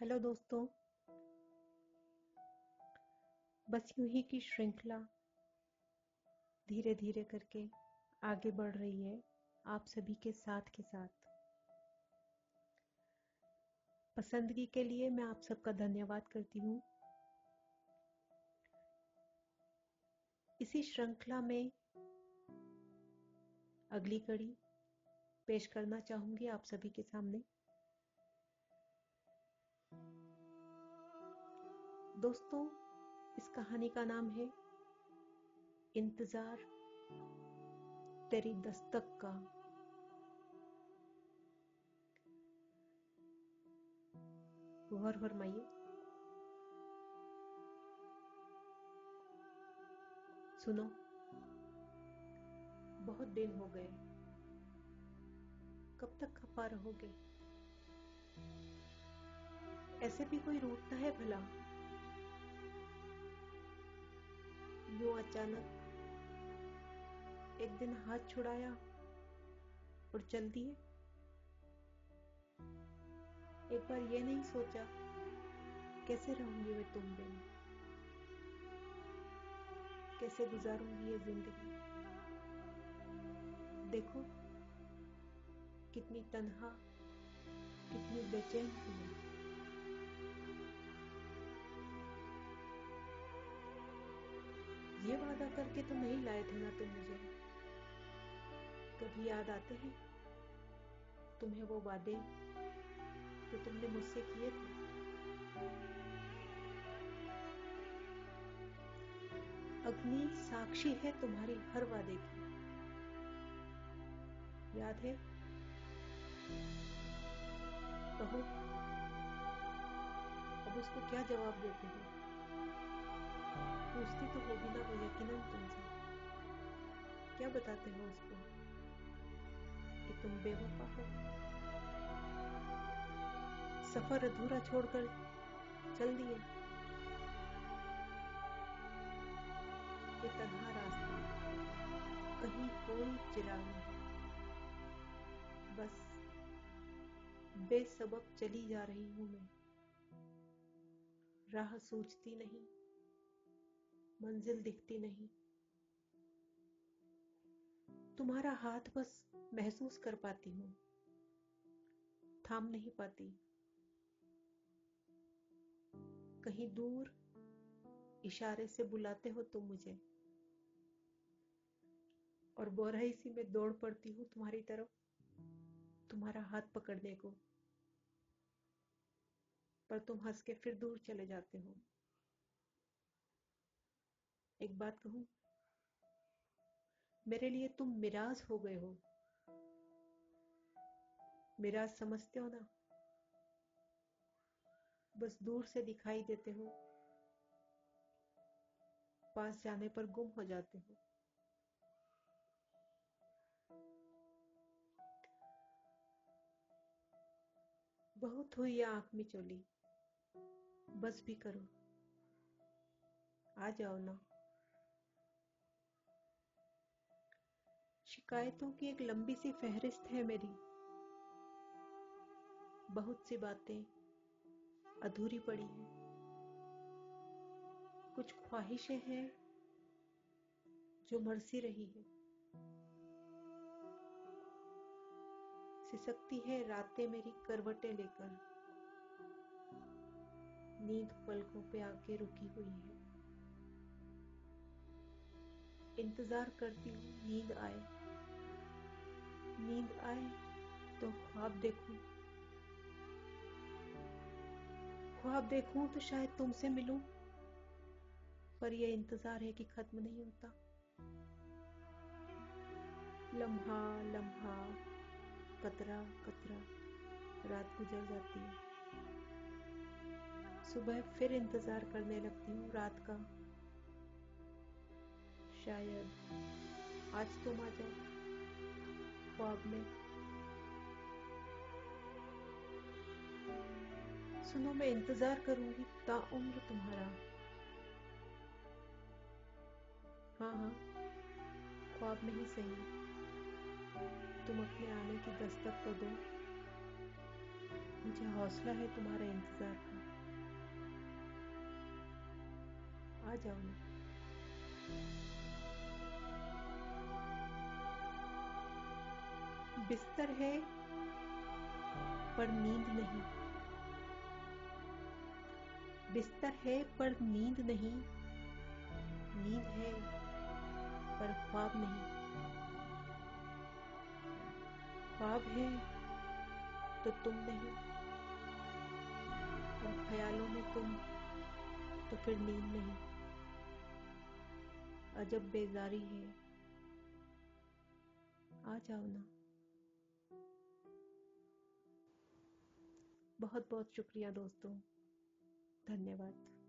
Hello दोस्तों। बस यूँ ही की श्रृंखला धीरे धीरे करके आगे बढ़ रही है, आप सभी के साथ के साथ। पसंदगी के लिए मैं आप सबका धन्यवाद करती हूँ। इसी श्रृंखला में अगली कड़ी पेश करना चाहूँगी आप सभी के सामने। दोस्तों, इस कहानी का नाम है इंतज़ार तेरी दस्तक का। गौर फरमाइए। सुनो, बहुत दिन हो गए। कब तक खपा रहोगे? ऐसे भी कोई रूठता है भला? यूँ अचानक एक दिन हाथ छुड़ाया और चल दिए एक बार ये नहीं सोचा, कैसे रहूँगी मैं तुम बिन कैसे गुजारूँगी ये ज़िंदगी? देखो, कितनी तन्हा, कितनी बेचैन हूँ। ये वादा करके तो नहीं लाए थे ना तुम मुझे। कभी याद आते हैं? तुम्हें वो वादे जो तुमने मुझसे किए थे? अग्नि साक्षी है तुम्हारी हर वादे की। याद है? कहो, अब उसको क्या जवाब देते हो? पूछती तो होगी ना, वो यकीनन तुमसे। क्या बताते हो उसको? कि तुम बेवफा हो। सफ़र अधूरा छोड़कर चल दिए ये तन्हा रास्ता, कहीं कोई चिराग नहीं। बस बेसबब चली जा रही हूँ मैं। राह सोचती नहीं। मंजिल दिखती नहीं। तुम्हारा हाथ बस महसूस कर पाती हूँ, थाम नहीं पाती। कहीं दूर इशारे से बुलाते हो तुम मुझे, और बोरही सी में दौड़ पड़ती हूँ तुम्हारी तरफ़, तुम्हारा हाथ पकड़ने को, पर तुम हंस के फिर दूर चले जाते हो। एक बात कहूँ? मेरे लिए तुम मिराज हो गए हो। मिराज समझते हो ना? बस दूर से दिखाई देते हो। पास जाने पर गुम हो जाते हो। बहुत हुई आँख में चोली बस भी करो। आ जाओ ना। शिकायतों की एक लंबी सी फहरिस्त है मेरी। बहुत सी बातें अधूरी पड़ी हैं। कुछ ख्वाहिशें हैं जो मरसी रही है। सिसकती है रातें मेरी करवटें लेकर। नींद पलकों पे आके रुकी हुई है। इंतज़ार करती हूँ नींद आए। नींद आए तो ख्वाब देखूँ। ख्वाब देखूँ तो शायद तुमसे मिलूं, पर यह इंतज़ार है कि खत्म नहीं होता। लम्हा लम्हा कतरा कतरा रात गुजर जाती है। सुबह फिर इंतज़ार करने लगती हूँ रात का। शायद आज तुम आ जाओ। ख्वाब में। सुनो, मैं इंतज़ार करूँगी ताउम्र तुम्हारा। हाँ हाँ ख्वाब में ही सही। तुम अपने आने की दस्तक तो दो। मुझे हौसला है तुम्हारा इंतज़ार का। आ जाओ। ना बिस्तर है, पर नींद नहीं। बिस्तर है, पर नींद नहीं। नींद है, पर ख्वाब नहीं। ख्वाब है तो तुम नहीं। और ख्यालों में तुम तो फिर नींद नहीं। अजब बेजारी है। आ जाओ ना। बहुत बहुत शुक्रिया दोस्तों। धन्यवाद।